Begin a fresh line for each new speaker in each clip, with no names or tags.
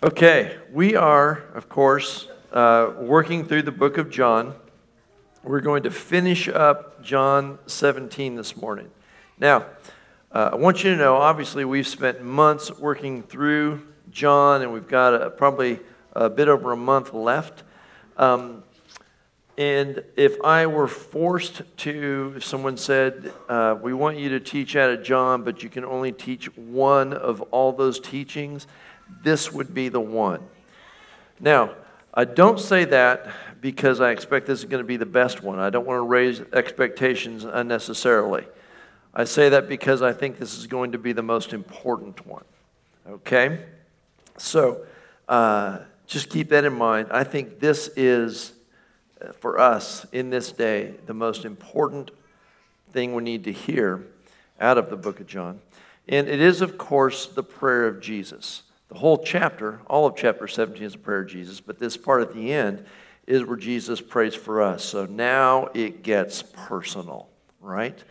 Okay, we are, of course, uh, working through the book of John. We're going to finish up John 17 this morning. Now, uh, I want you to know obviously, we've spent months working through John, and we've got a, probably a bit over a month left. Um, and if I were forced to, if someone said, uh, We want you to teach out of John, but you can only teach one of all those teachings, this would be the one. Now, I don't say that because I expect this is going to be the best one. I don't want to raise expectations unnecessarily. I say that because I think this is going to be the most important one. Okay? So, uh, just keep that in mind. I think this is for us in this day the most important thing we need to hear out of the book of John. And it is, of course, the prayer of Jesus. The whole chapter, all of chapter 17 is a prayer of Jesus, but this part at the end is where Jesus prays for us. So now it gets personal, right?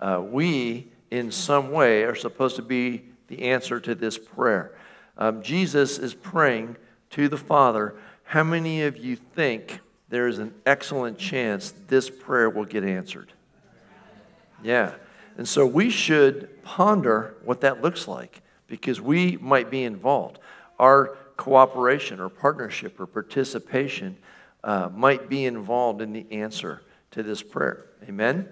Uh, we, in some way, are supposed to be the answer to this prayer. Um, Jesus is praying to the Father. How many of you think there is an excellent chance this prayer will get answered. Yeah. And so we should ponder what that looks like because we might be involved. Our cooperation or partnership or participation uh, might be involved in the answer to this prayer. Amen?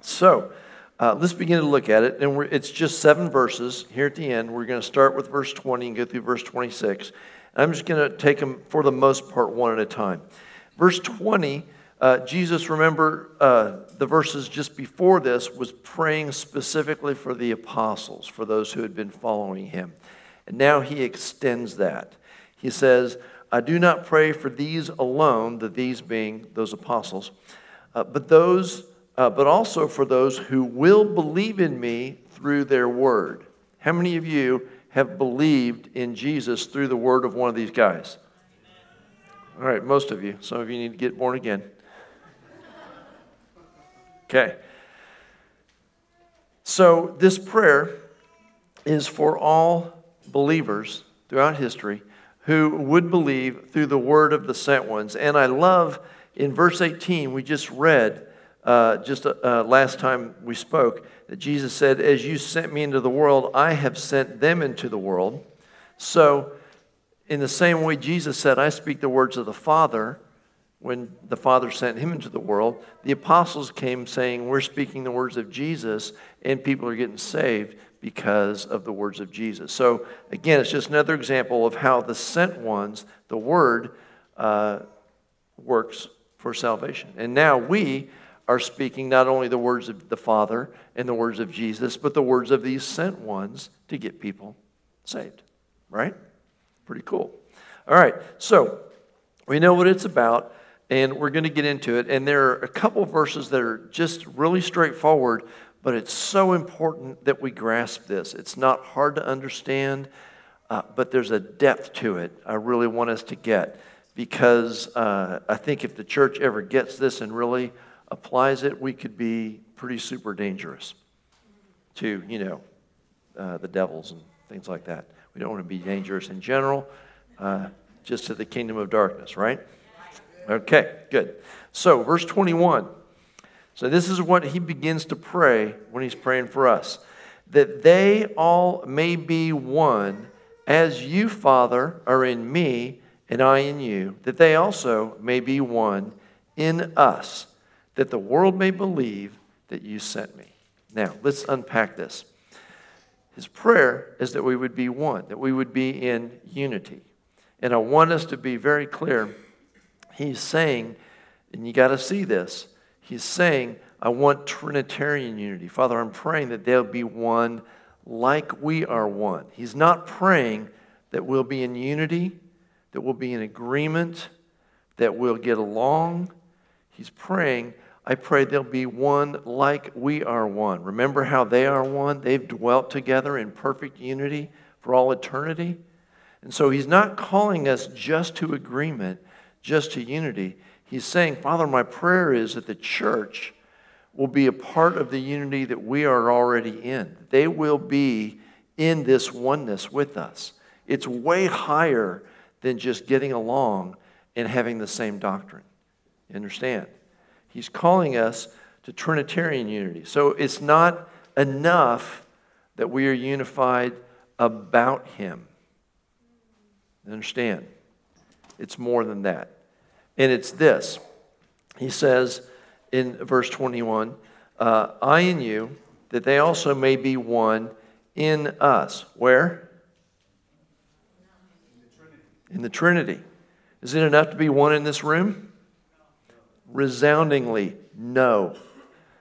So, uh, let's begin to look at it. And it's just seven verses here at the end. We're going to start with verse 20 and go through verse 26. I'm just going to take them for the most part one at a time. Verse 20, uh, Jesus, remember uh, the verses just before this, was praying specifically for the apostles, for those who had been following him. And now he extends that. He says, I do not pray for these alone, the these being those apostles, uh, but those, uh, but also for those who will believe in me through their word. How many of you have believed in Jesus through the word of one of these guys? All right, most of you. Some of you need to get born again. Okay. So, this prayer is for all believers throughout history who would believe through the word of the sent ones. And I love in verse 18, we just read, uh, just uh, last time we spoke, that Jesus said, As you sent me into the world, I have sent them into the world. So, in the same way, Jesus said, I speak the words of the Father when the Father sent him into the world. The apostles came saying, We're speaking the words of Jesus, and people are getting saved because of the words of Jesus. So, again, it's just another example of how the sent ones, the Word, uh, works for salvation. And now we are speaking not only the words of the Father and the words of Jesus, but the words of these sent ones to get people saved, right? Pretty cool. All right, so we know what it's about, and we're going to get into it. And there are a couple verses that are just really straightforward, but it's so important that we grasp this. It's not hard to understand, uh, but there's a depth to it I really want us to get because uh, I think if the church ever gets this and really applies it, we could be pretty super dangerous to, you know, uh, the devils and things like that. We don't want to be dangerous in general, uh, just to the kingdom of darkness, right? Okay, good. So, verse 21. So, this is what he begins to pray when he's praying for us that they all may be one, as you, Father, are in me and I in you, that they also may be one in us, that the world may believe that you sent me. Now, let's unpack this. His prayer is that we would be one, that we would be in unity. And I want us to be very clear. He's saying, and you got to see this, he's saying, I want Trinitarian unity. Father, I'm praying that they'll be one like we are one. He's not praying that we'll be in unity, that we'll be in agreement, that we'll get along. He's praying I pray they'll be one like we are one. Remember how they are one? They've dwelt together in perfect unity for all eternity. And so he's not calling us just to agreement, just to unity. He's saying, Father, my prayer is that the church will be a part of the unity that we are already in. They will be in this oneness with us. It's way higher than just getting along and having the same doctrine. You understand? He's calling us to Trinitarian unity. So it's not enough that we are unified about Him. Understand? It's more than that. And it's this. He says in verse 21 uh, I and you, that they also may be one in us. Where? In the Trinity. Is it enough to be one in this room? Resoundingly, no.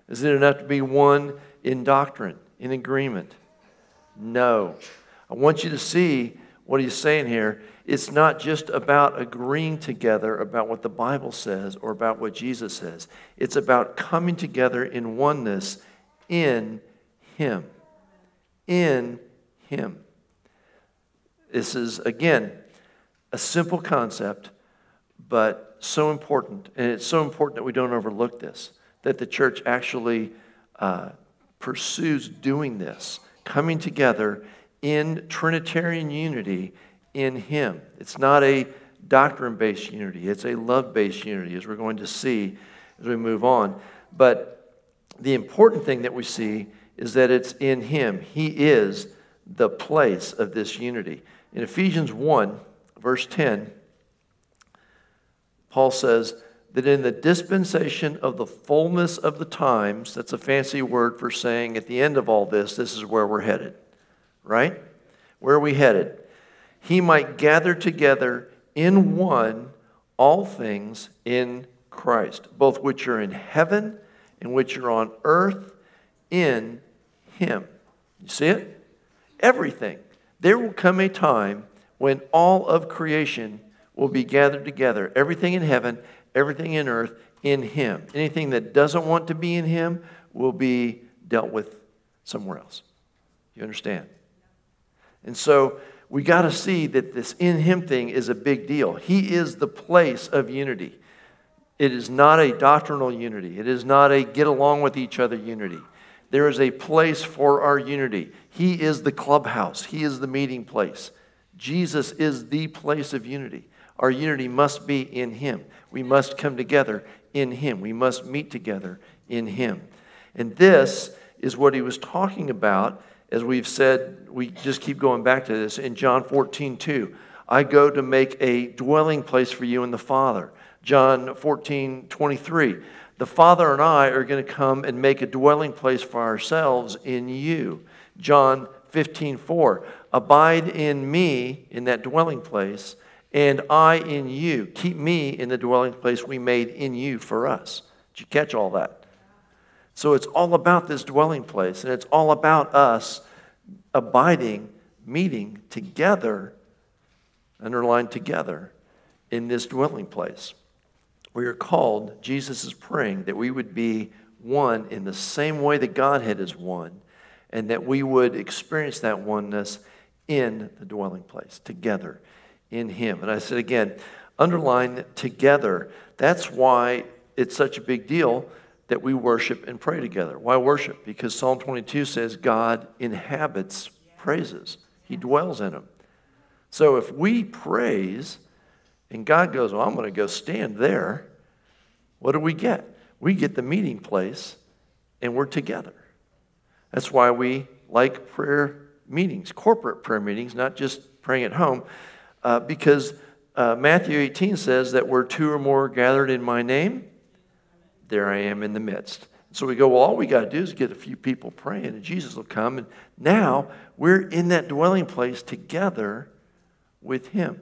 Is it enough to be one in doctrine, in agreement? No. I want you to see what he's saying here. It's not just about agreeing together about what the Bible says or about what Jesus says, it's about coming together in oneness in Him. In Him. This is, again, a simple concept, but so important. And it's so important that we don't overlook this, that the church actually uh, pursues doing this, coming together in Trinitarian unity in Him. It's not a doctrine based unity, it's a love based unity, as we're going to see as we move on. But the important thing that we see is that it's in Him. He is the place of this unity. In Ephesians 1, verse 10, Paul says that in the dispensation of the fullness of the times, that's a fancy word for saying at the end of all this, this is where we're headed, right? Where are we headed? He might gather together in one all things in Christ, both which are in heaven and which are on earth in Him. You see it? Everything. There will come a time when all of creation will be gathered together. Everything in heaven, everything in earth, in Him. Anything that doesn't want to be in Him will be dealt with somewhere else. You understand? And so we got to see that this in Him thing is a big deal. He is the place of unity. It is not a doctrinal unity, it is not a get along with each other unity. There is a place for our unity. He is the clubhouse, He is the meeting place. Jesus is the place of unity. Our unity must be in Him. We must come together in Him. We must meet together in Him. And this is what He was talking about, as we've said, we just keep going back to this in John 14, 2. I go to make a dwelling place for you in the Father. John 14, 23. The Father and I are going to come and make a dwelling place for ourselves in you. John 15, 4. Abide in me in that dwelling place, and I in you. Keep me in the dwelling place we made in you for us. Did you catch all that? So it's all about this dwelling place, and it's all about us abiding, meeting together, underlined together, in this dwelling place. We are called, Jesus is praying that we would be one in the same way that Godhead is one, and that we would experience that oneness in the dwelling place, together in Him. And I said again, underline together. That's why it's such a big deal that we worship and pray together. Why worship? Because Psalm 22 says God inhabits praises, He dwells in them. So if we praise, and God goes, Well, I'm going to go stand there. What do we get? We get the meeting place and we're together. That's why we like prayer meetings, corporate prayer meetings, not just praying at home, uh, because uh, Matthew 18 says that where two or more gathered in my name, there I am in the midst. So we go, well, all we got to do is get a few people praying, and Jesus will come. And now we're in that dwelling place together with Him.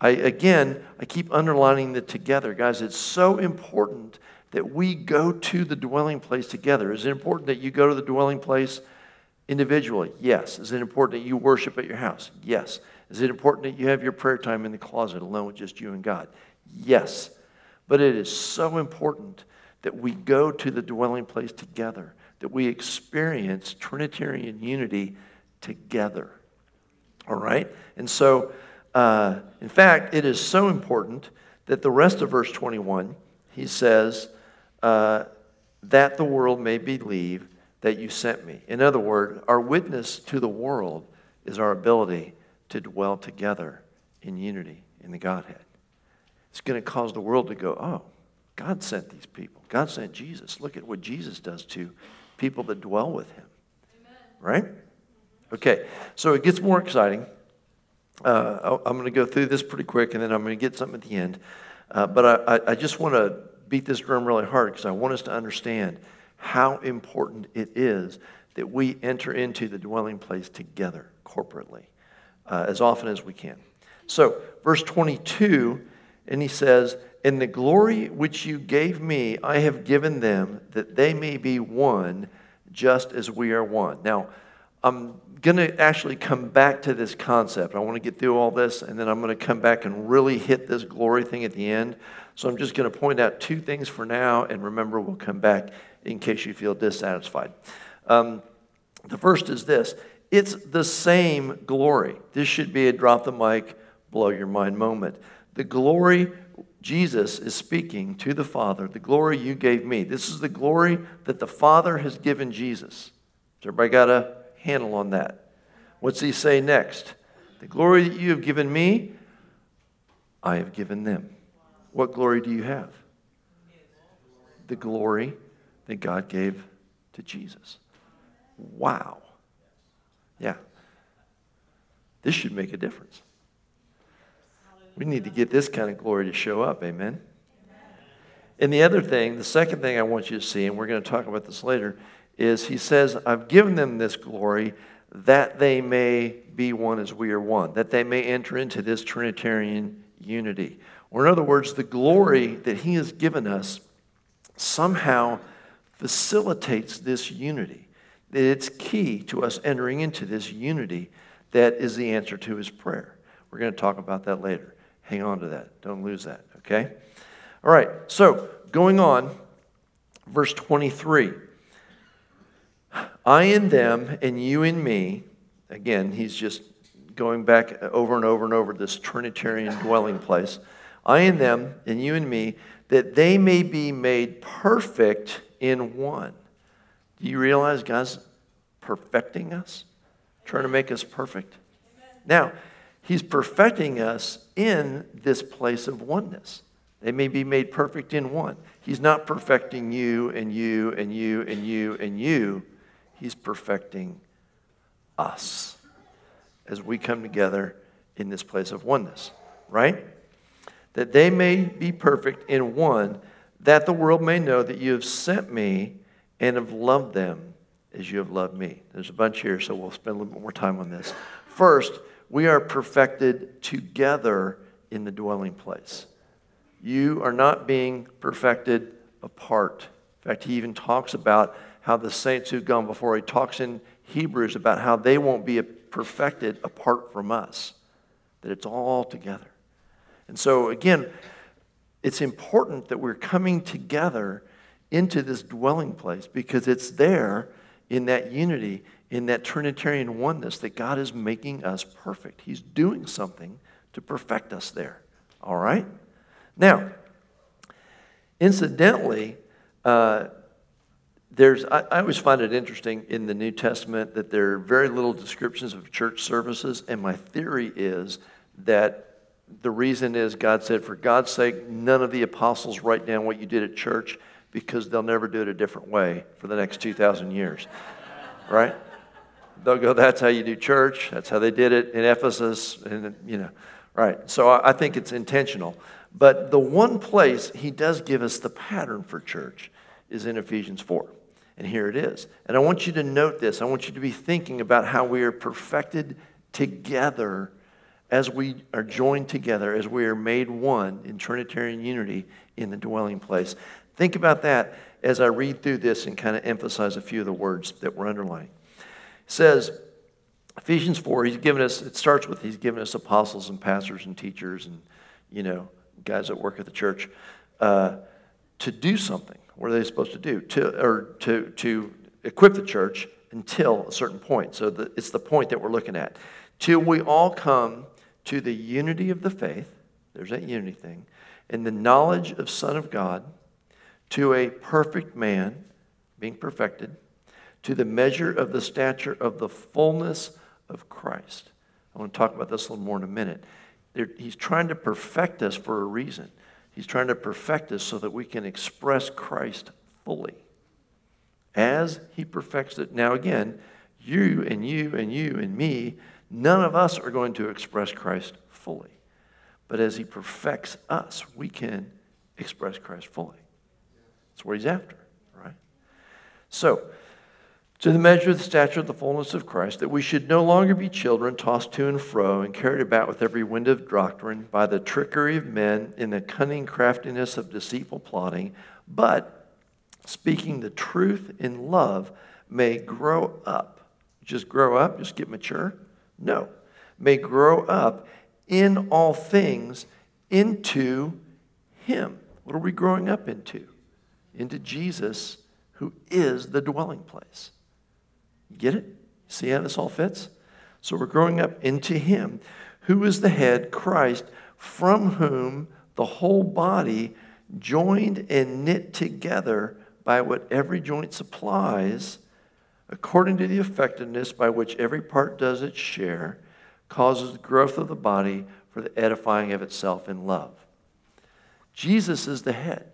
I, again, I keep underlining the together. Guys, it's so important that we go to the dwelling place together. Is it important that you go to the dwelling place individually? Yes. Is it important that you worship at your house? Yes. Is it important that you have your prayer time in the closet alone with just you and God? Yes. But it is so important that we go to the dwelling place together, that we experience Trinitarian unity together. All right? And so, uh, in fact, it is so important that the rest of verse 21, he says, uh, that the world may believe that you sent me. In other words, our witness to the world is our ability to dwell together in unity in the Godhead. It's going to cause the world to go, oh, God sent these people. God sent Jesus. Look at what Jesus does to people that dwell with him. Amen. Right? Okay, so it gets more exciting. Uh, I'm going to go through this pretty quick and then I'm going to get something at the end. Uh, but I, I just want to beat this drum really hard because I want us to understand how important it is that we enter into the dwelling place together corporately uh, as often as we can. So, verse 22, and he says, In the glory which you gave me, I have given them, that they may be one, just as we are one. Now, I'm going to actually come back to this concept. I want to get through all this, and then I'm going to come back and really hit this glory thing at the end. So I'm just going to point out two things for now, and remember, we'll come back in case you feel dissatisfied. Um, the first is this it's the same glory. This should be a drop the mic, blow your mind moment. The glory Jesus is speaking to the Father, the glory you gave me. This is the glory that the Father has given Jesus. Has everybody got a handle on that? What's he say next? The glory that you have given me, I have given them. What glory do you have? The glory that God gave to Jesus. Wow. Yeah. This should make a difference. We need to get this kind of glory to show up. Amen. And the other thing, the second thing I want you to see, and we're going to talk about this later, is he says, I've given them this glory that they may be one as we are one, that they may enter into this Trinitarian unity. Or, in other words, the glory that he has given us somehow facilitates this unity that it's key to us entering into this unity that is the answer to his prayer. We're going to talk about that later. Hang on to that. Don't lose that, okay? All right, so going on, verse 23. I in them and you in me. Again, he's just going back over and over and over this Trinitarian dwelling place. I in them and you in me, that they may be made perfect in one. Do you realize God's perfecting us? Trying to make us perfect? Now, He's perfecting us in this place of oneness. They may be made perfect in one. He's not perfecting you and you and you and you and you. He's perfecting us as we come together in this place of oneness, right? That they may be perfect in one, that the world may know that you have sent me and have loved them as you have loved me. There's a bunch here, so we'll spend a little bit more time on this. First, we are perfected together in the dwelling place. You are not being perfected apart. In fact, he even talks about how the saints who've gone before, he talks in Hebrews about how they won't be perfected apart from us, that it's all together. And so, again, it's important that we're coming together into this dwelling place because it's there in that unity, in that Trinitarian oneness that God is making us perfect. He's doing something to perfect us there. All right? Now, incidentally, uh, there's, I, I, always find it interesting in the New Testament that there are very little descriptions of church services, and my theory is that the reason is God said, for God's sake, none of the apostles write down what you did at church because they'll never do it a different way for the next 2,000 years, right? They'll go, that's how you do church. That's how they did it in Ephesus. And, you know, right. So I think it's intentional. But the one place he does give us the pattern for church is in Ephesians 4. And here it is. And I want you to note this. I want you to be thinking about how we are perfected together as we are joined together, as we are made one in Trinitarian unity in the dwelling place. Think about that as I read through this and kind of emphasize a few of the words that we're underlining. Says, Ephesians 4, he's given us, it starts with he's given us apostles and pastors and teachers and, you know, guys that work at the church uh, to do something. What are they supposed to do? To, or to, to equip the church until a certain point. So the, it's the point that we're looking at. Till we all come to the unity of the faith, there's that unity thing, and the knowledge of Son of God to a perfect man, being perfected, to the measure of the stature of the fullness of Christ. I want to talk about this a little more in a minute. He's trying to perfect us for a reason. He's trying to perfect us so that we can express Christ fully. As He perfects it. Now, again, you and you and you and me, none of us are going to express Christ fully. But as He perfects us, we can express Christ fully. That's what He's after, right? So, to the measure of the stature of the fullness of Christ, that we should no longer be children tossed to and fro and carried about with every wind of doctrine by the trickery of men in the cunning craftiness of deceitful plotting, but speaking the truth in love may grow up. Just grow up, just get mature? No. May grow up in all things into Him. What are we growing up into? Into Jesus, who is the dwelling place. Get it? See how this all fits? So we're growing up into Him, who is the head, Christ, from whom the whole body, joined and knit together by what every joint supplies, according to the effectiveness by which every part does its share, causes the growth of the body for the edifying of itself in love. Jesus is the head,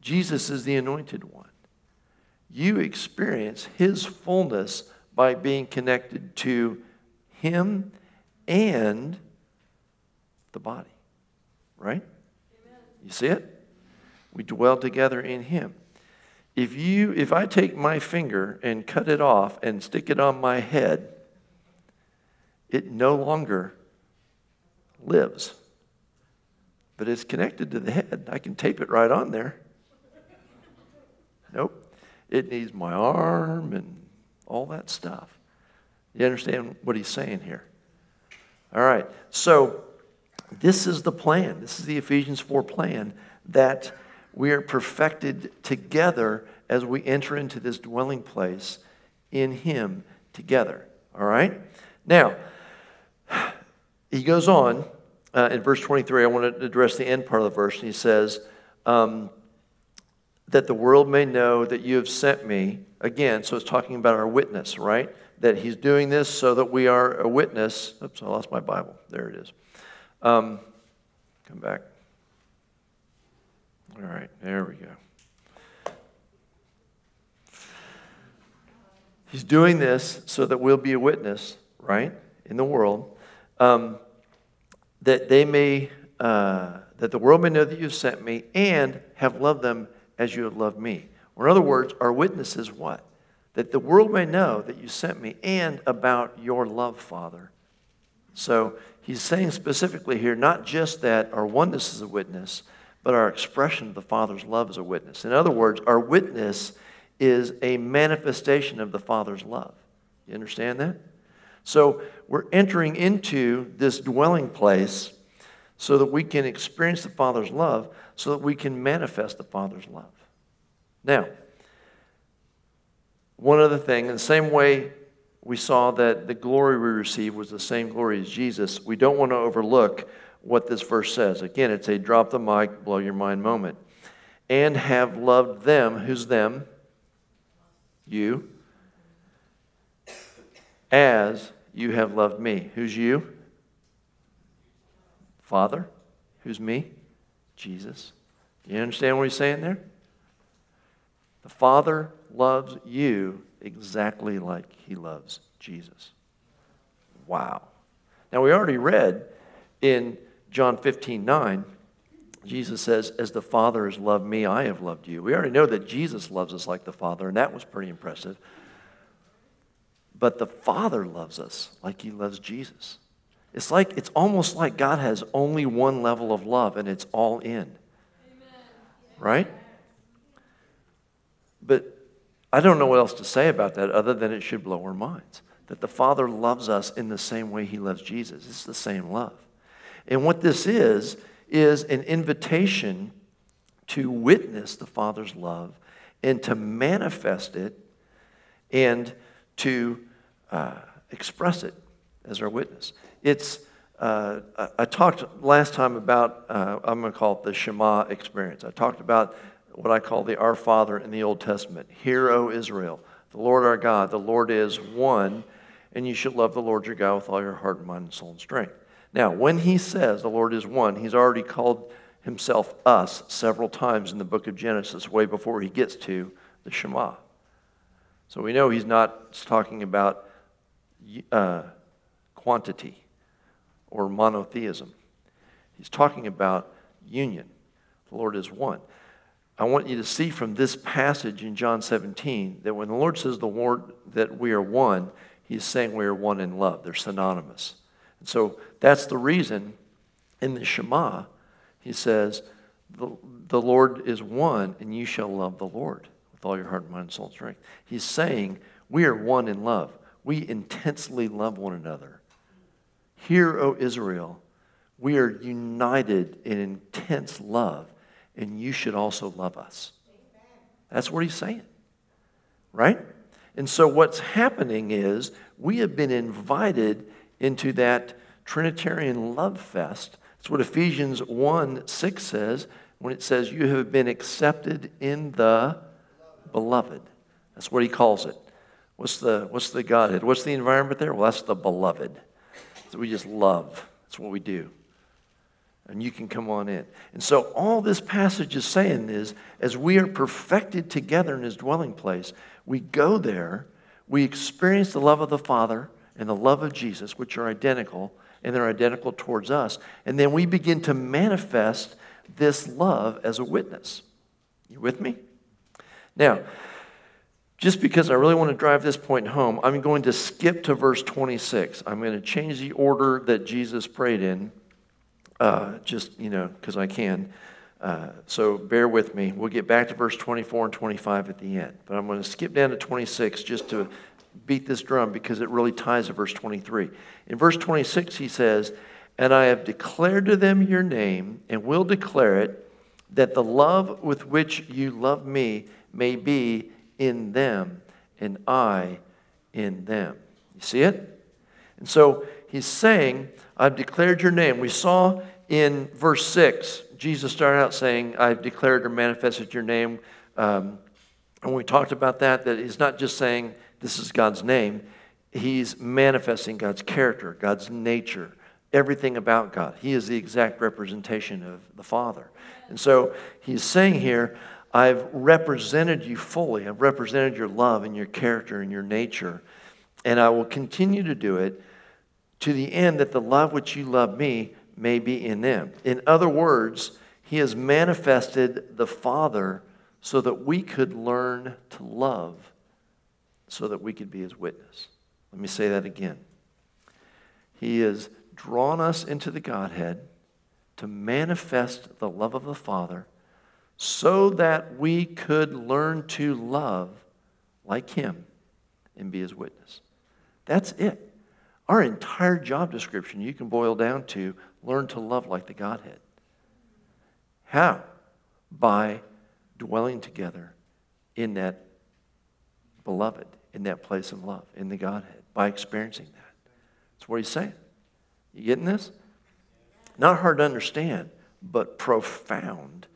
Jesus is the anointed one. You experience his fullness by being connected to him and the body. Right? Amen. You see it? We dwell together in him. If you if I take my finger and cut it off and stick it on my head, it no longer lives. But it's connected to the head. I can tape it right on there. Nope. It needs my arm and all that stuff. You understand what he's saying here? All right. So, this is the plan. This is the Ephesians 4 plan that we are perfected together as we enter into this dwelling place in Him together. All right? Now, he goes on uh, in verse 23. I want to address the end part of the verse. He says, um, That the world may know that you have sent me. Again, so it's talking about our witness, right? That he's doing this so that we are a witness. Oops, I lost my Bible. There it is. Um, come back. All right, there we go. He's doing this so that we'll be a witness, right, in the world, um, that they may, uh, that the world may know that you've sent me and have loved them as you have loved me. Or in other words, our witness is what? That the world may know that you sent me and about your love, Father. So he's saying specifically here, not just that our oneness is a witness, but our expression of the Father's love is a witness. In other words, our witness is a manifestation of the Father's love. You understand that? So we're entering into this dwelling place so that we can experience the Father's love, so that we can manifest the Father's love. Now, one other thing, in the same way we saw that the glory we received was the same glory as Jesus, we don't want to overlook what this verse says. Again, it's a drop the mic, blow your mind moment. And have loved them. Who's them? You. As you have loved me. Who's you? Father. Who's me? Jesus. You understand what he's saying there? The Father loves you exactly like he loves Jesus. Wow. Now, we already read in John 15, 9, Jesus says, As the Father has loved me, I have loved you. We already know that Jesus loves us like the Father, and that was pretty impressive. But the Father loves us like he loves Jesus. It's like it's almost like God has only one level of love and it's all in. Amen. Right? But I don't know what else to say about that other than it should blow our minds. That the Father loves us in the same way he loves Jesus. It's the same love. And what this is, is an invitation to witness the Father's love and to manifest it and to uh, express it as our witness. It's, uh, I talked last time about, uh, I'm going to call it the Shema experience. I talked about what I call the Our Father in the Old Testament. Hear, O Israel, the Lord our God, the Lord is one. and you should love the Lord your God with all your heart, and mind, and soul, and strength. Now, when he says the Lord is one, he's already called himself us several times in the book of Genesis, way before he gets to the Shema. So we know he's not talking about uh, quantity or monotheism. He's talking about union. The Lord is one. I want you to see from this passage in John 17 that when the Lord says the that we are one, he's saying we are one in love. They're synonymous. And so that's the reason in the Shema, he says, the, the Lord is one, and you shall love the Lord with all your heart, mind, soul, and strength. He's saying we are one in love. We intensely love one another. Hear, O Israel, we are united in intense love, and you should also love us. That's what he's saying, right? And so, what's happening is we have been invited into that Trinitarian love fest. That's what Ephesians 1 6 says when it says, You have been accepted in the beloved. That's what he calls it. What's the, what's the Godhead? What's the environment there? Well, that's the beloved. So we just love. That's what we do. And you can come on in. And so, all this passage is saying is as we are perfected together in his dwelling place, we go there, we experience the love of the Father and the love of Jesus, which are identical, and they're identical towards us. And then we begin to manifest this love as a witness. You with me? Now, just because I really want to drive this point home, I'm going to skip to verse 26. I'm going to change the order that Jesus prayed in, uh, just, you know, because I can. Uh, so bear with me. We'll get back to verse 24 and 25 at the end. But I'm going to skip down to 26 just to beat this drum because it really ties to verse 23. In verse 26, he says, And I have declared to them your name and will declare it, that the love with which you love me may be in them and I in them. You see it? And so he's saying, I've declared your name. We saw in verse 6, Jesus started out saying, I've declared or manifested your name. Um, and we talked about that, that he's not just saying, this is God's name. He's manifesting God's character, God's nature, everything about God. He is the exact representation of the Father. And so he's saying here, I've represented you fully. I've represented your love and your character and your nature. And I will continue to do it to the end that the love which you love me may be in them. In other words, he has manifested the Father so that we could learn to love so that we could be his witness. Let me say that again. He has drawn us into the Godhead to manifest the love of the Father so that we could learn to love like him and be his witness. That's it. Our entire job description you can boil down to learn to love like the Godhead. How? By dwelling together in that beloved, in that place of love, in the Godhead, by experiencing that. That's what he's saying. You getting this? Not hard to understand, but profound.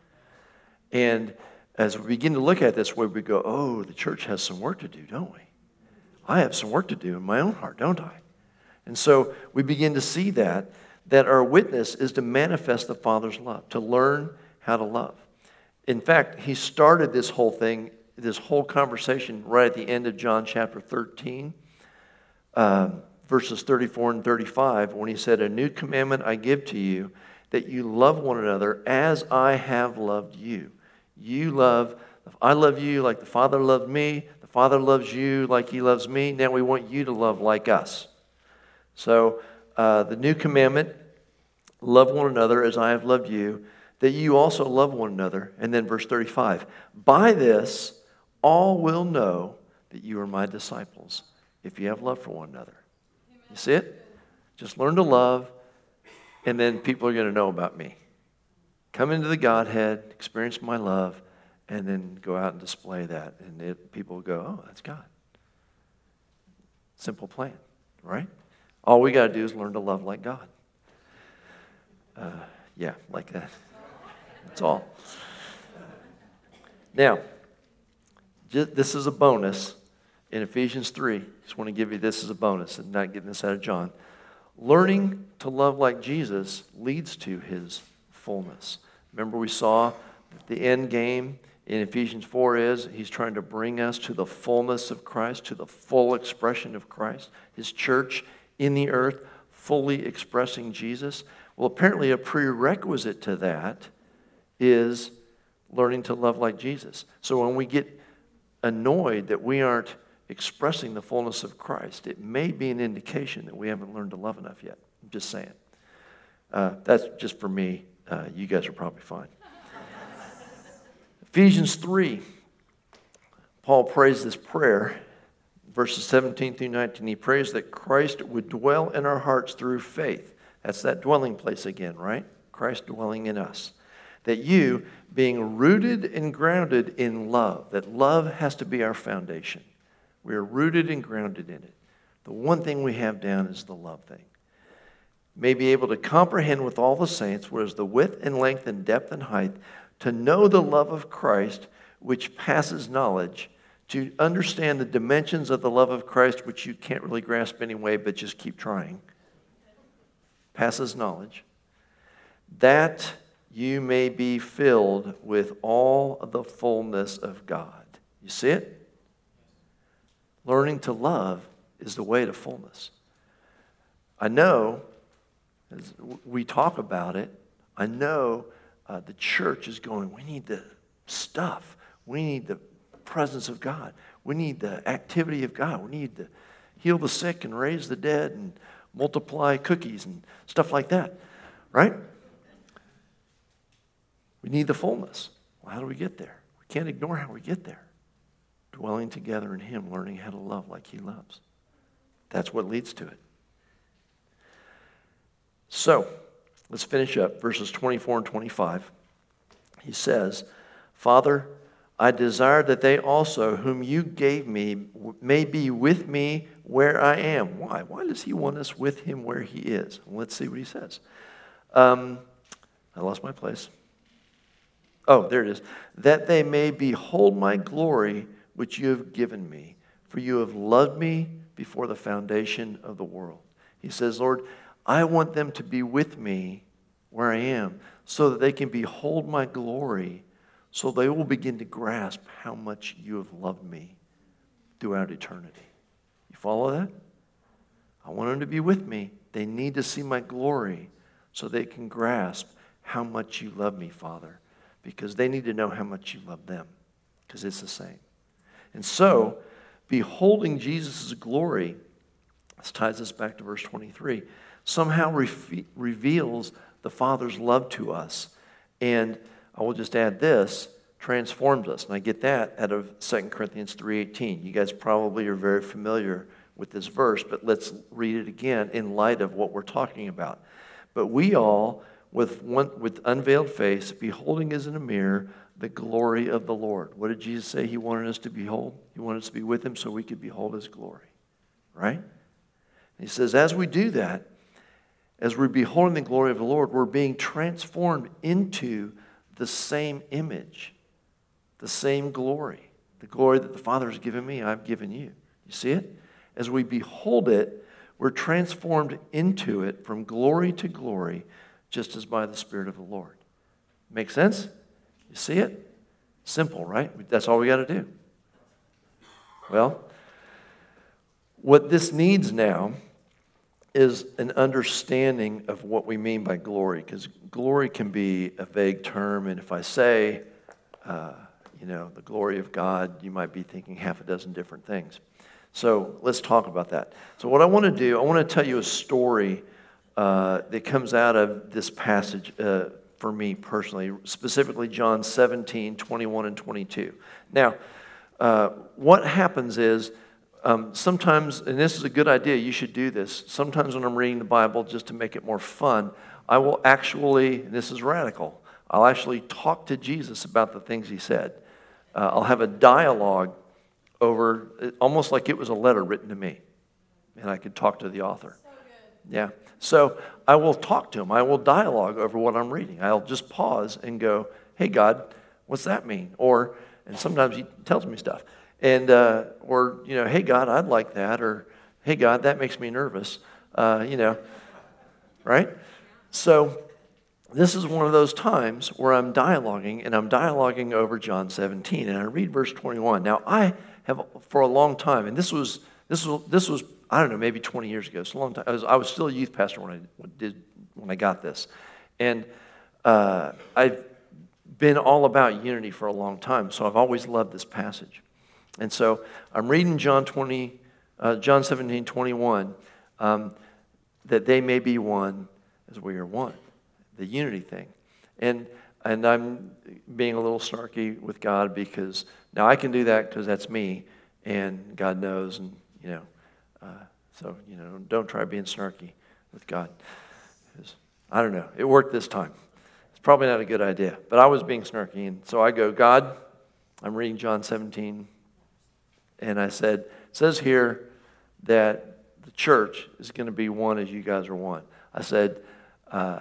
And as we begin to look at this, where we go, oh, the church has some work to do, don't we? I have some work to do in my own heart, don't I? And so we begin to see that, that our witness is to manifest the Father's love, to learn how to love. In fact, he started this whole thing this whole conversation right at the end of John chapter 13, uh, verses 34 and 35, when he said, A new commandment I give to you, that you love one another as I have loved you. You love, I love you like the Father loved me, the Father loves you like he loves me. Now we want you to love like us. So, uh, the new commandment love one another as I have loved you, that you also love one another. And then verse 35 By this, all will know that you are my disciples if you have love for one another. You see it? Just learn to love, and then people are going to know about me. Come into the Godhead, experience my love, and then go out and display that. And it, people go, oh, that's God. Simple plan, right? All we got to do is learn to love like God. Uh, yeah, like that. That's all. Now, this is a bonus. in Ephesians 3. Just want to give you this as a bonus and not getting this out of John. Learning to love like Jesus leads to his fullness. Remember, we saw the end game in Ephesians 4 is he's trying to bring us to the fullness of Christ, to the full expression of Christ, his church in the earth, fully expressing Jesus. Well, apparently, a prerequisite to that is learning to love like Jesus. So when we get annoyed that we aren't expressing the fullness of Christ, it may be an indication that we haven't learned to love enough yet. I'm just saying. Uh, that's just for me. Uh, you guys are probably fine. Ephesians 3, Paul prays this prayer, verses 17 through 19. He prays that Christ would dwell in our hearts through faith. That's that dwelling place again, right? Christ dwelling in us. That you, being rooted and grounded in love, that love has to be our foundation. We are rooted and grounded in it. The one thing we have down is the love thing. May be able to comprehend with all the saints what is the width and length and depth and height, to know the love of Christ, which passes knowledge, to understand the dimensions of the love of Christ, which you can't really grasp anyway, but just keep trying. Passes knowledge. That you may be filled with all the fullness of God. You see it? Learning to love is the way to fullness. I know, as we talk about it, I know uh, the church is going, we need the stuff. We need the presence of God. We need the activity of God. We need to heal the sick and raise the dead and multiply cookies and stuff like that, right? We need the fullness. Well, how do we get there? We can't ignore how we get there. Dwelling together in Him, learning how to love like He loves. That's what leads to it. So, let's finish up verses 24 and 25. He says, Father, I desire that they also, whom you gave me, may be with me where I am. Why? Why does he want us with him where he is? Let's see what he says. Um, I lost my place. Oh, there it is. That they may behold my glory which you have given me, for you have loved me before the foundation of the world. He says, Lord, I want them to be with me where I am so that they can behold my glory, so they will begin to grasp how much you have loved me throughout eternity. You follow that? I want them to be with me. They need to see my glory so they can grasp how much you love me, Father, because they need to know how much you love them, because it's the same. And so, beholding Jesus' glory, this ties us back to verse 23, somehow re- reveals the Father's love to us. And I will just add this transforms us. And I get that out of 2 Corinthians 3:18. You guys probably are very familiar with this verse, but let's read it again in light of what we're talking about. But we all with one with unveiled face beholding as in a mirror the glory of the Lord. What did Jesus say he wanted us to behold? He wanted us to be with him so we could behold his glory. Right? And he says as we do that, as we're beholding the glory of the Lord, we're being transformed into the same image, the same glory. The glory that the Father has given me, I've given you. You see it? As we behold it, we're transformed into it from glory to glory, just as by the Spirit of the Lord. Make sense? You see it? Simple, right? That's all we got to do. Well, what this needs now is an understanding of what we mean by glory, because glory can be a vague term, and if I say, uh, you know, the glory of God, you might be thinking half a dozen different things. So let's talk about that. So, what I want to do, I want to tell you a story uh, that comes out of this passage uh, for me personally, specifically John 17, 21, and 22. Now, uh, what happens is, um, sometimes, and this is a good idea, you should do this. Sometimes when I'm reading the Bible, just to make it more fun, I will actually, and this is radical, I'll actually talk to Jesus about the things he said. Uh, I'll have a dialogue over, almost like it was a letter written to me, and I could talk to the author. So yeah. So I will talk to him. I will dialogue over what I'm reading. I'll just pause and go, hey, God, what's that mean? Or, and sometimes he tells me stuff. And, uh, or, you know, hey, God, I'd like that. Or, hey, God, that makes me nervous. Uh, you know, right? So, this is one of those times where I'm dialoguing, and I'm dialoguing over John 17, and I read verse 21. Now, I have for a long time, and this was this was this was I don't know maybe 20 years ago. It's a long time. I was, I was still a youth pastor when I did when I got this, and uh, I've been all about unity for a long time. So I've always loved this passage, and so I'm reading John 20, uh, John 17, 21, um, that they may be one as we are one, the unity thing, and and I'm being a little snarky with God because now I can do that because that's me, and God knows, and you know, uh, so you know, don't try being snarky with God. I don't know. It worked this time. It's probably not a good idea, but I was being snarky, and so I go, God, I'm reading John 17, and I said, it says here that the church is going to be one as you guys are one. I said, uh,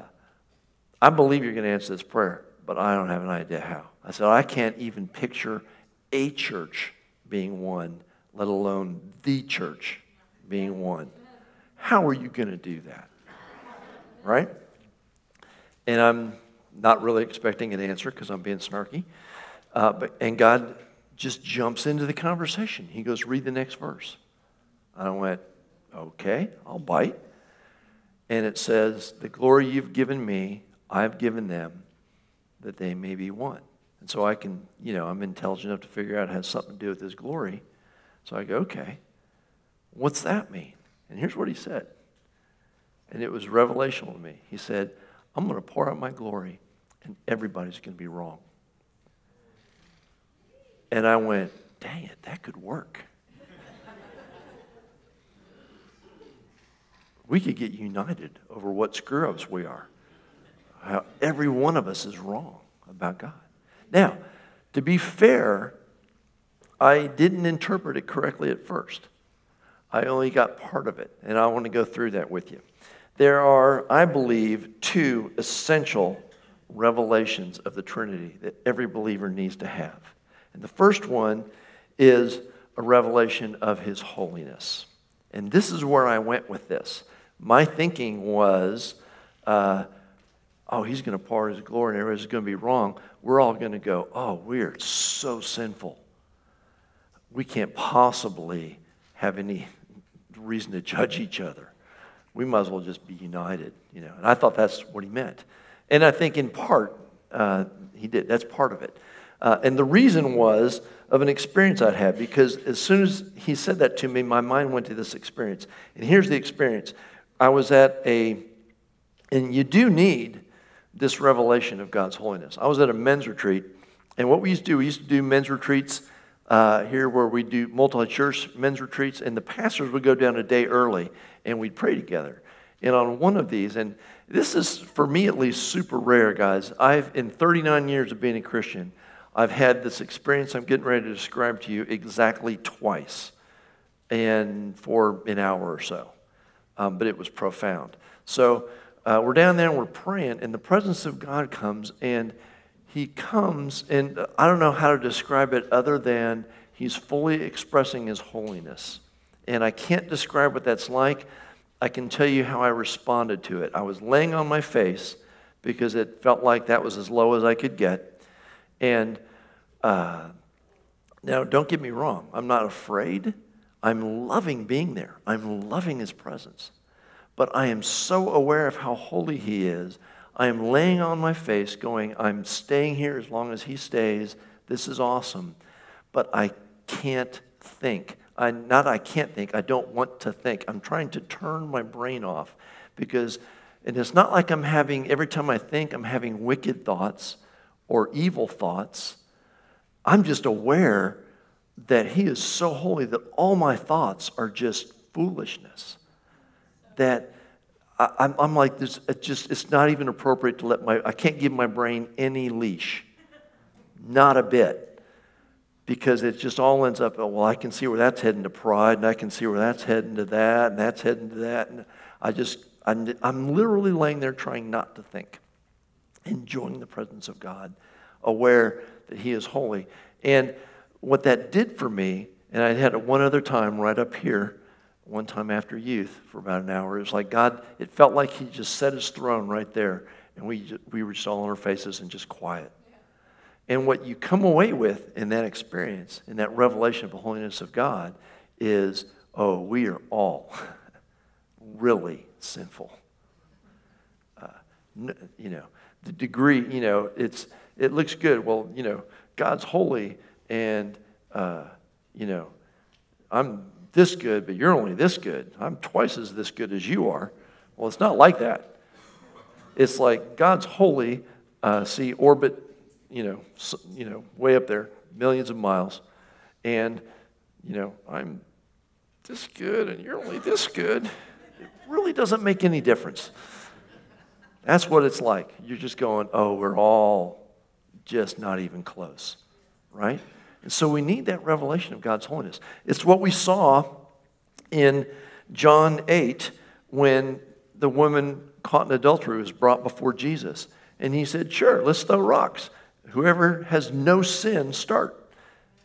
I believe you're going to answer this prayer, but I don't have an idea how. I said, I can't even picture a church being one, let alone the church being one. How are you going to do that? Right? And I'm not really expecting an answer because I'm being snarky. Uh, but, and God just jumps into the conversation. He goes, Read the next verse. I went, Okay, I'll bite. And it says, The glory you've given me, I've given them, that they may be one. And so I can, you know, I'm intelligent enough to figure out it has something to do with his glory. So I go, okay, what's that mean? And here's what he said. And it was revelational to me. He said, I'm going to pour out my glory, and everybody's going to be wrong. And I went, dang it, that could work. we could get united over what screw ups we are. How every one of us is wrong about God. Now, to be fair, I didn't interpret it correctly at first. I only got part of it, and I want to go through that with you. There are, I believe, two essential revelations of the Trinity that every believer needs to have. And the first one is a revelation of His holiness. And this is where I went with this. My thinking was, uh, oh, He's going to pour His glory and everybody's going to be wrong we're all going to go, oh, we're so sinful. We can't possibly have any reason to judge each other. We might as well just be united, you know. And I thought that's what he meant. And I think in part, uh, he did. That's part of it. Uh, and the reason was of an experience I'd had because as soon as he said that to me, my mind went to this experience. And here's the experience I was at a, and you do need this revelation of God's holiness. I was at a men's retreat, and what we used to do, we used to do men's retreats uh, here where we do multi church men's retreats, and the pastors would go down a day early and we'd pray together. And on one of these, and this is for me at least super rare, guys. I've, in 39 years of being a Christian, I've had this experience I'm getting ready to describe to you exactly twice and for an hour or so. Um, but it was profound. So, uh, we're down there and we're praying, and the presence of God comes, and He comes, and I don't know how to describe it other than He's fully expressing His holiness. And I can't describe what that's like. I can tell you how I responded to it. I was laying on my face because it felt like that was as low as I could get. And uh, now, don't get me wrong, I'm not afraid. I'm loving being there, I'm loving His presence but I am so aware of how holy He is. I am laying on my face, going, I'm staying here as long as He stays. This is awesome. But I can't think. I, not I can't think, I don't want to think. I'm trying to turn my brain off because, and it's not like I'm having, every time I think, I'm having wicked thoughts or evil thoughts. I'm just aware that He is so holy that all my thoughts are just foolishness that I, am like this. It's just it's not even appropriate to let my I can't give my brain any leash, not a bit, because it just all ends up. Oh, well, I can see where that's heading to pride, and I can see where that's heading to that, and that's heading to that, and I just I'm, I'm literally laying there trying not to think, enjoying the presence of God, aware that He is holy, and what that did for me And I had it one other time right up here, one time after youth for about an hour. It was like God, it felt like He just set His throne right there. And we, we were just all on our faces and just quiet. And what you come away with in that experience, in that revelation of the holiness of God, is oh, we are all really sinful. You know, the degree, you know, it's, it looks good. Well, you know, God's holy and, uh, you know, I'm this good, but you're only this good. I'm twice as this good as you are. Well, it's not like that. It's like God's holy, uh, see, orbit you know, you know, way up there, millions of miles, and you know, I'm this good and you're only this good. It really doesn't make any difference. That's what it's like. You're just going, oh, we're all just not even close, right? And so we need that revelation of God's holiness. It's what we saw in John 8 when the woman caught in adultery was brought before Jesus. And he said, Sure, let's throw rocks. Whoever has no sin, start.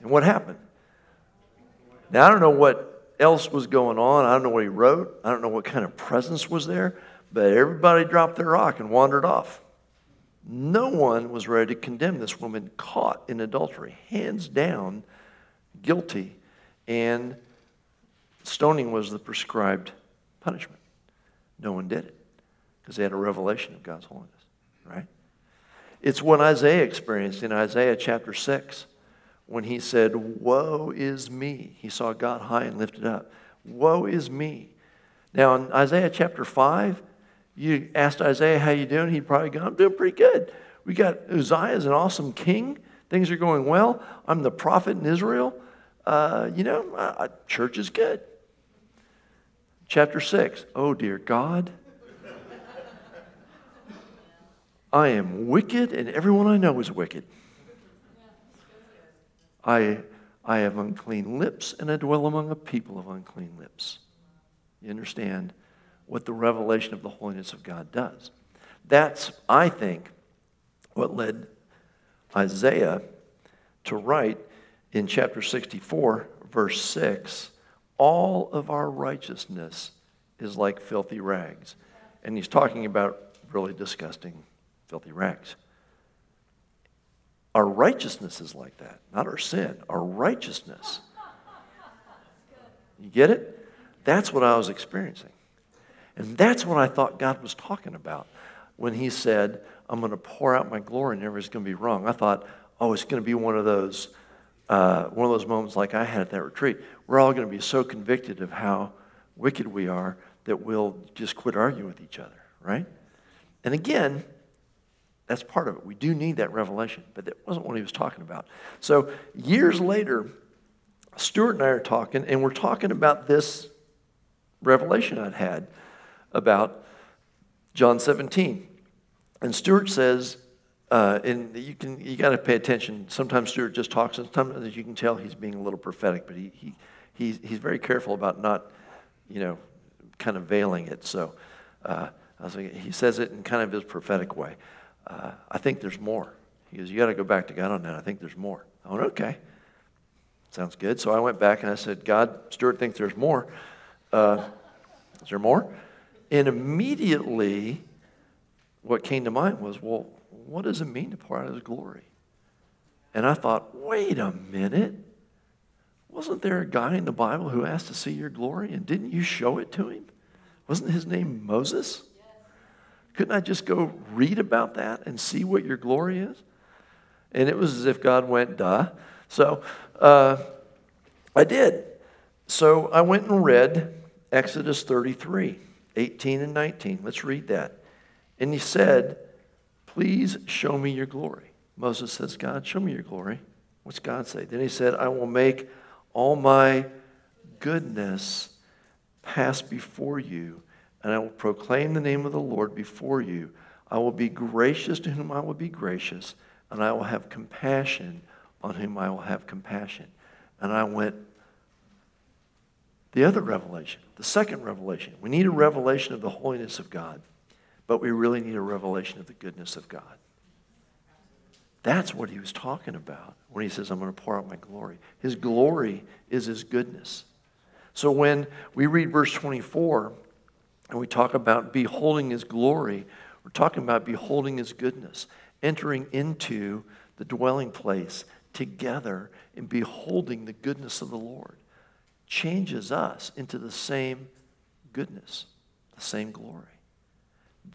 And what happened? Now, I don't know what else was going on. I don't know what he wrote. I don't know what kind of presence was there. But everybody dropped their rock and wandered off. No one was ready to condemn this woman caught in adultery, hands down, guilty, and stoning was the prescribed punishment. No one did it because they had a revelation of God's holiness, right? It's what Isaiah experienced in Isaiah chapter 6 when he said, Woe is me. He saw God high and lifted up. Woe is me. Now, in Isaiah chapter 5, you asked Isaiah, How you doing? He'd probably go, I'm doing pretty good. We got Uzziah is an awesome king. Things are going well. I'm the prophet in Israel. Uh, you know, uh, church is good. Chapter 6, oh dear God, I am wicked, and everyone I know is wicked. I, I have unclean lips, and I dwell among a people of unclean lips. You understand what the revelation of the holiness of God does? That's, I think, what led Isaiah to write in chapter 64, verse 6 all of our righteousness is like filthy rags. And he's talking about really disgusting filthy rags. Our righteousness is like that, not our sin, our righteousness. You get it? That's what I was experiencing. And that's what I thought God was talking about when He said, I'm going to pour out my glory and everything's going to be wrong. I thought, oh, it's going to be one of those. Uh, one of those moments like I had at that retreat. We're all going to be so convicted of how wicked we are that we'll just quit arguing with each other, right? And again, that's part of it. We do need that revelation, but that wasn't what he was talking about. So years later, Stuart and I are talking, and we're talking about this revelation I'd had about John 17. And Stuart says, uh, and you can you got to pay attention. Sometimes Stuart just talks, and sometimes you can tell he's being a little prophetic, but he, he he's he's very careful about not, you know, kind of veiling it. So, uh, I was like, he says it in kind of his prophetic way uh, I think there's more. He goes, You got to go back to God on that. I think there's more. I went, Okay. Sounds good. So I went back and I said, God, Stuart thinks there's more. Uh, is there more? And immediately, what came to mind was, Well, what does it mean to pour out his glory? And I thought, Wait a minute. Wasn't there a guy in the Bible who asked to see your glory and didn't you show it to him? Wasn't his name Moses? Couldn't I just go read about that and see what your glory is? And it was as if God went, duh. So uh, I did. So I went and read Exodus 33, 18 and 19. Let's read that. And he said, Please show me your glory. Moses says, God, show me your glory. What's God say? Then he said, I will make all my goodness pass before you and I will proclaim the name of the Lord before you. I will be gracious to whom I will be gracious, and I will have compassion on whom I will have compassion. And I went, the other revelation, the second revelation. We need a revelation of the holiness of God, but we really need a revelation of the goodness of God. That's what he was talking about when he says, I'm going to pour out my glory. His glory is his goodness. So when we read verse 24 and we talk about beholding his glory, we're talking about beholding his goodness, entering into the dwelling place together and beholding the goodness of the Lord changes us into the same goodness, the same glory.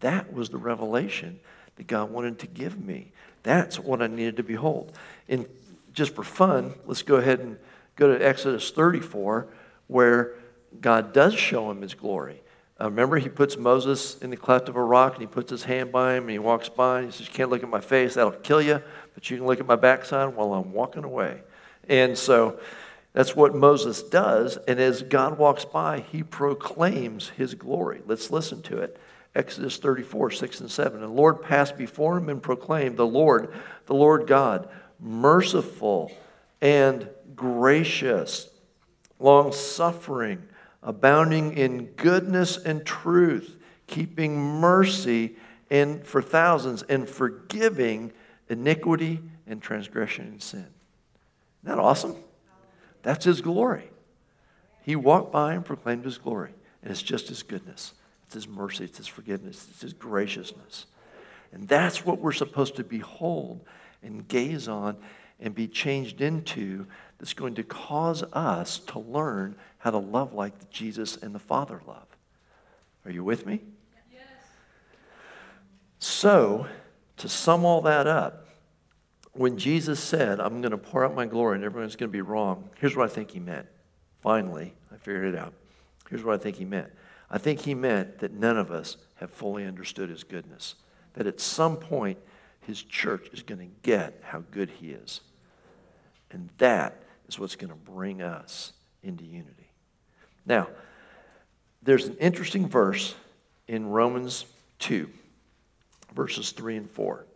That was the revelation that God wanted to give me. That's what I needed to behold. And just for fun, let's go ahead and go to Exodus 34, where God does show him his glory. Uh, remember, he puts Moses in the cleft of a rock and he puts his hand by him and he walks by and he says, You can't look at my face, that'll kill you, but you can look at my backside while I'm walking away. And so that's what Moses does. And as God walks by, he proclaims his glory. Let's listen to it. Exodus 34, 6 and 7. And the Lord passed before him and proclaimed, The Lord, the Lord God, merciful and gracious, long suffering, abounding in goodness and truth, keeping mercy and for thousands, and forgiving iniquity and transgression and sin. Isn't that awesome? That's his glory. He walked by and proclaimed his glory. And it's just his goodness, it's his mercy, it's his forgiveness, it's his graciousness. And that's what we're supposed to behold and gaze on and be changed into that's going to cause us to learn how to love like Jesus and the Father love. Are you with me? Yes. So, to sum all that up, when Jesus said, I'm going to pour out my glory and everyone's going to be wrong, here's what I think he meant. Finally, I figured it out. Here's what I think he meant. I think he meant that none of us have fully understood his goodness. That at some point, his church is going to get how good he is. And that is what's going to bring us into unity. Now, there's an interesting verse in Romans 2, verses 3 and 4.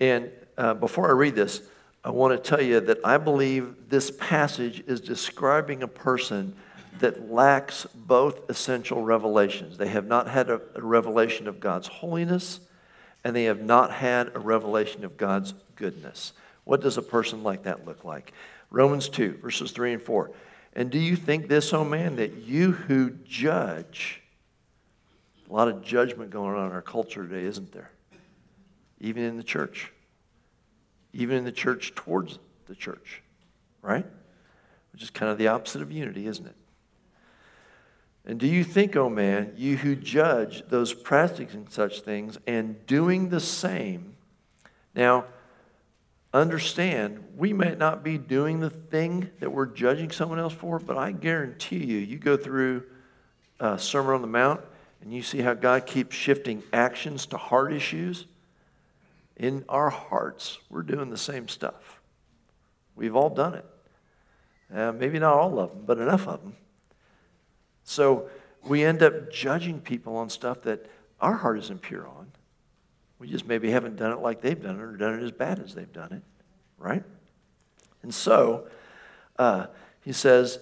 And uh, before I read this, I want to tell you that I believe this passage is describing a person that lacks both essential revelations. They have not had a, a revelation of God's holiness, and they have not had a revelation of God's goodness. What does a person like that look like? Romans 2, verses 3 and 4. And do you think this, O oh man, that you who judge, a lot of judgment going on in our culture today, isn't there? Even in the church even in the church towards the church, right? Which is kind of the opposite of unity, isn't it? And do you think, oh man, you who judge those practicing such things and doing the same, now understand we may not be doing the thing that we're judging someone else for, but I guarantee you, you go through a Sermon on the Mount and you see how God keeps shifting actions to heart issues in our hearts, we're doing the same stuff. We've all done it. Uh, maybe not all of them, but enough of them. So we end up judging people on stuff that our heart isn't pure on. We just maybe haven't done it like they've done it or done it as bad as they've done it, right? And so uh, he says,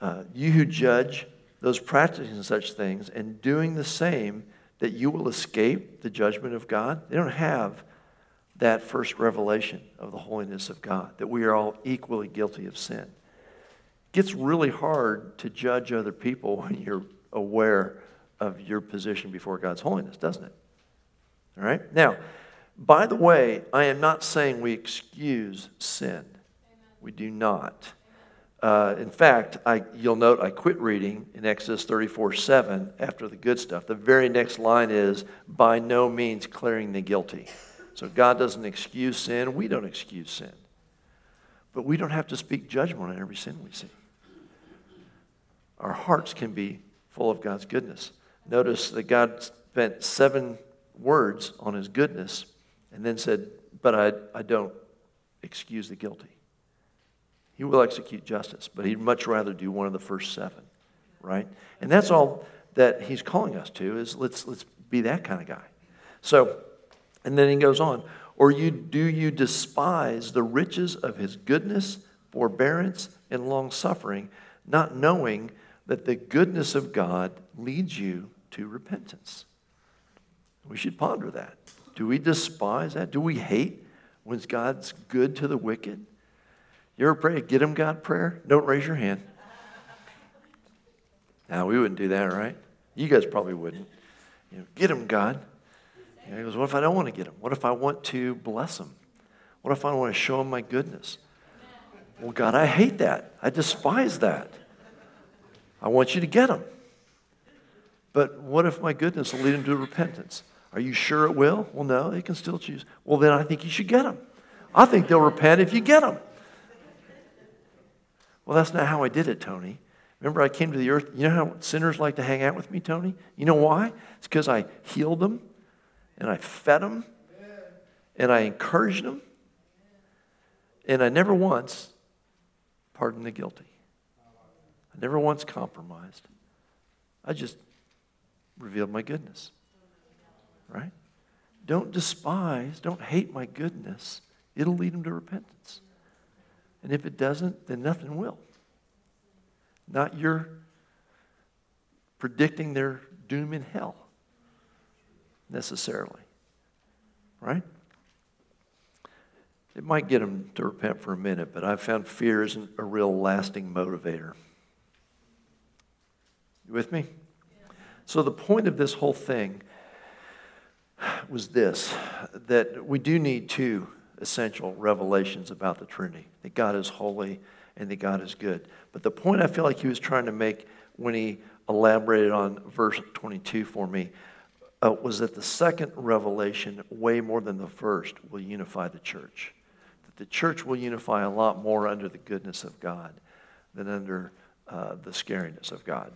uh, You who judge those practicing such things and doing the same, that you will escape the judgment of God. They don't have that first revelation of the holiness of God, that we are all equally guilty of sin. It gets really hard to judge other people when you're aware of your position before God's holiness, doesn't it? All right? Now, by the way, I am not saying we excuse sin. We do not. Uh, in fact, I, you'll note I quit reading in Exodus 34 7 after the good stuff. The very next line is, by no means clearing the guilty. So God doesn't excuse sin. We don't excuse sin. But we don't have to speak judgment on every sin we see. Our hearts can be full of God's goodness. Notice that God spent seven words on his goodness and then said, But I, I don't excuse the guilty. He will execute justice, but he'd much rather do one of the first seven, right? And that's all that he's calling us to is let's, let's be that kind of guy. So and then he goes on, or you, do you despise the riches of his goodness, forbearance, and long suffering, not knowing that the goodness of God leads you to repentance? We should ponder that. Do we despise that? Do we hate when God's good to the wicked? You ever pray a get him God prayer? Don't raise your hand. Now, we wouldn't do that, right? You guys probably wouldn't. You know, get him, God. He goes, What if I don't want to get him? What if I want to bless him? What if I want to show him my goodness? Well, God, I hate that. I despise that. I want you to get him. But what if my goodness will lead him to repentance? Are you sure it will? Well, no, they can still choose. Well, then I think you should get them. I think they'll repent if you get them. Well, that's not how I did it, Tony. Remember, I came to the earth. You know how sinners like to hang out with me, Tony? You know why? It's because I healed them and I fed them and I encouraged them. And I never once pardoned the guilty. I never once compromised. I just revealed my goodness. Right? Don't despise, don't hate my goodness. It'll lead them to repentance. And if it doesn't, then nothing will. Not your predicting their doom in hell necessarily. Right? It might get them to repent for a minute, but I've found fear isn't a real lasting motivator. You with me? So, the point of this whole thing was this that we do need two essential revelations about the Trinity that God is holy and that God is good. But the point I feel like he was trying to make when he elaborated on verse 22 for me uh, was that the second revelation, way more than the first, will unify the church. That the church will unify a lot more under the goodness of God than under uh, the scariness of God.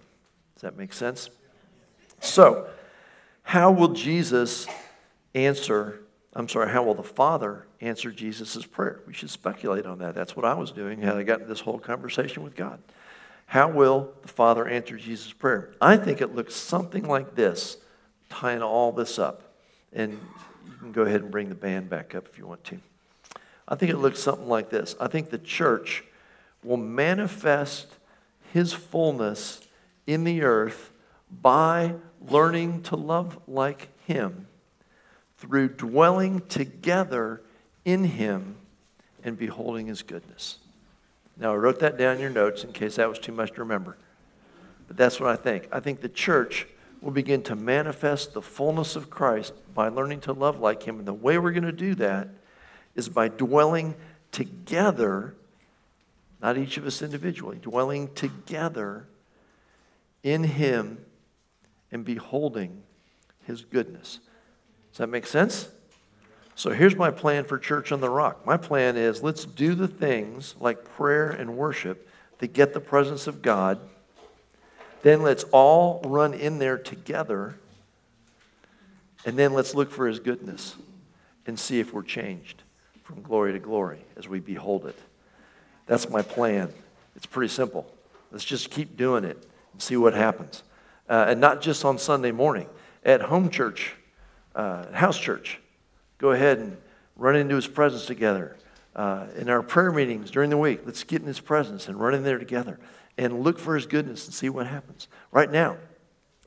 Does that make sense? So, how will Jesus answer? I'm sorry, how will the Father answer Jesus' prayer? We should speculate on that. That's what I was doing had I gotten this whole conversation with God. How will the Father answer Jesus' prayer? I think it looks something like this, tying all this up. And you can go ahead and bring the band back up if you want to. I think it looks something like this. I think the church will manifest his fullness in the earth by learning to love like Him through dwelling together in Him and beholding His goodness. Now, I wrote that down in your notes in case that was too much to remember. But that's what I think. I think the church will begin to manifest the fullness of Christ by learning to love like Him. And the way we're going to do that is by dwelling together, not each of us individually, dwelling together in Him and beholding his goodness. Does that make sense? So here's my plan for Church on the Rock. My plan is let's do the things like prayer and worship that get the presence of God. Then let's all run in there together. And then let's look for his goodness and see if we're changed from glory to glory as we behold it. That's my plan. It's pretty simple. Let's just keep doing it and see what happens uh, and not just on Sunday morning. At home church, uh, house church, go ahead and run into his presence together. Uh, in our prayer meetings during the week, let's get in his presence and run in there together and look for his goodness and see what happens. Right now,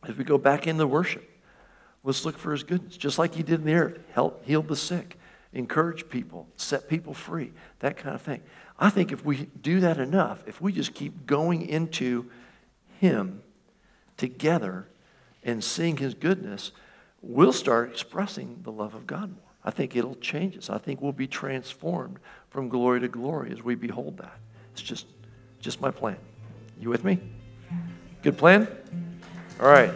as we go back into worship, let's look for his goodness, just like he did in the earth. Help heal the sick, encourage people, set people free, that kind of thing. I think if we do that enough, if we just keep going into him together and seeing his goodness, we'll start expressing the love of God more. I think it'll change us. I think we'll be transformed from glory to glory as we behold that. It's just, just my plan. You with me? Good plan? All right.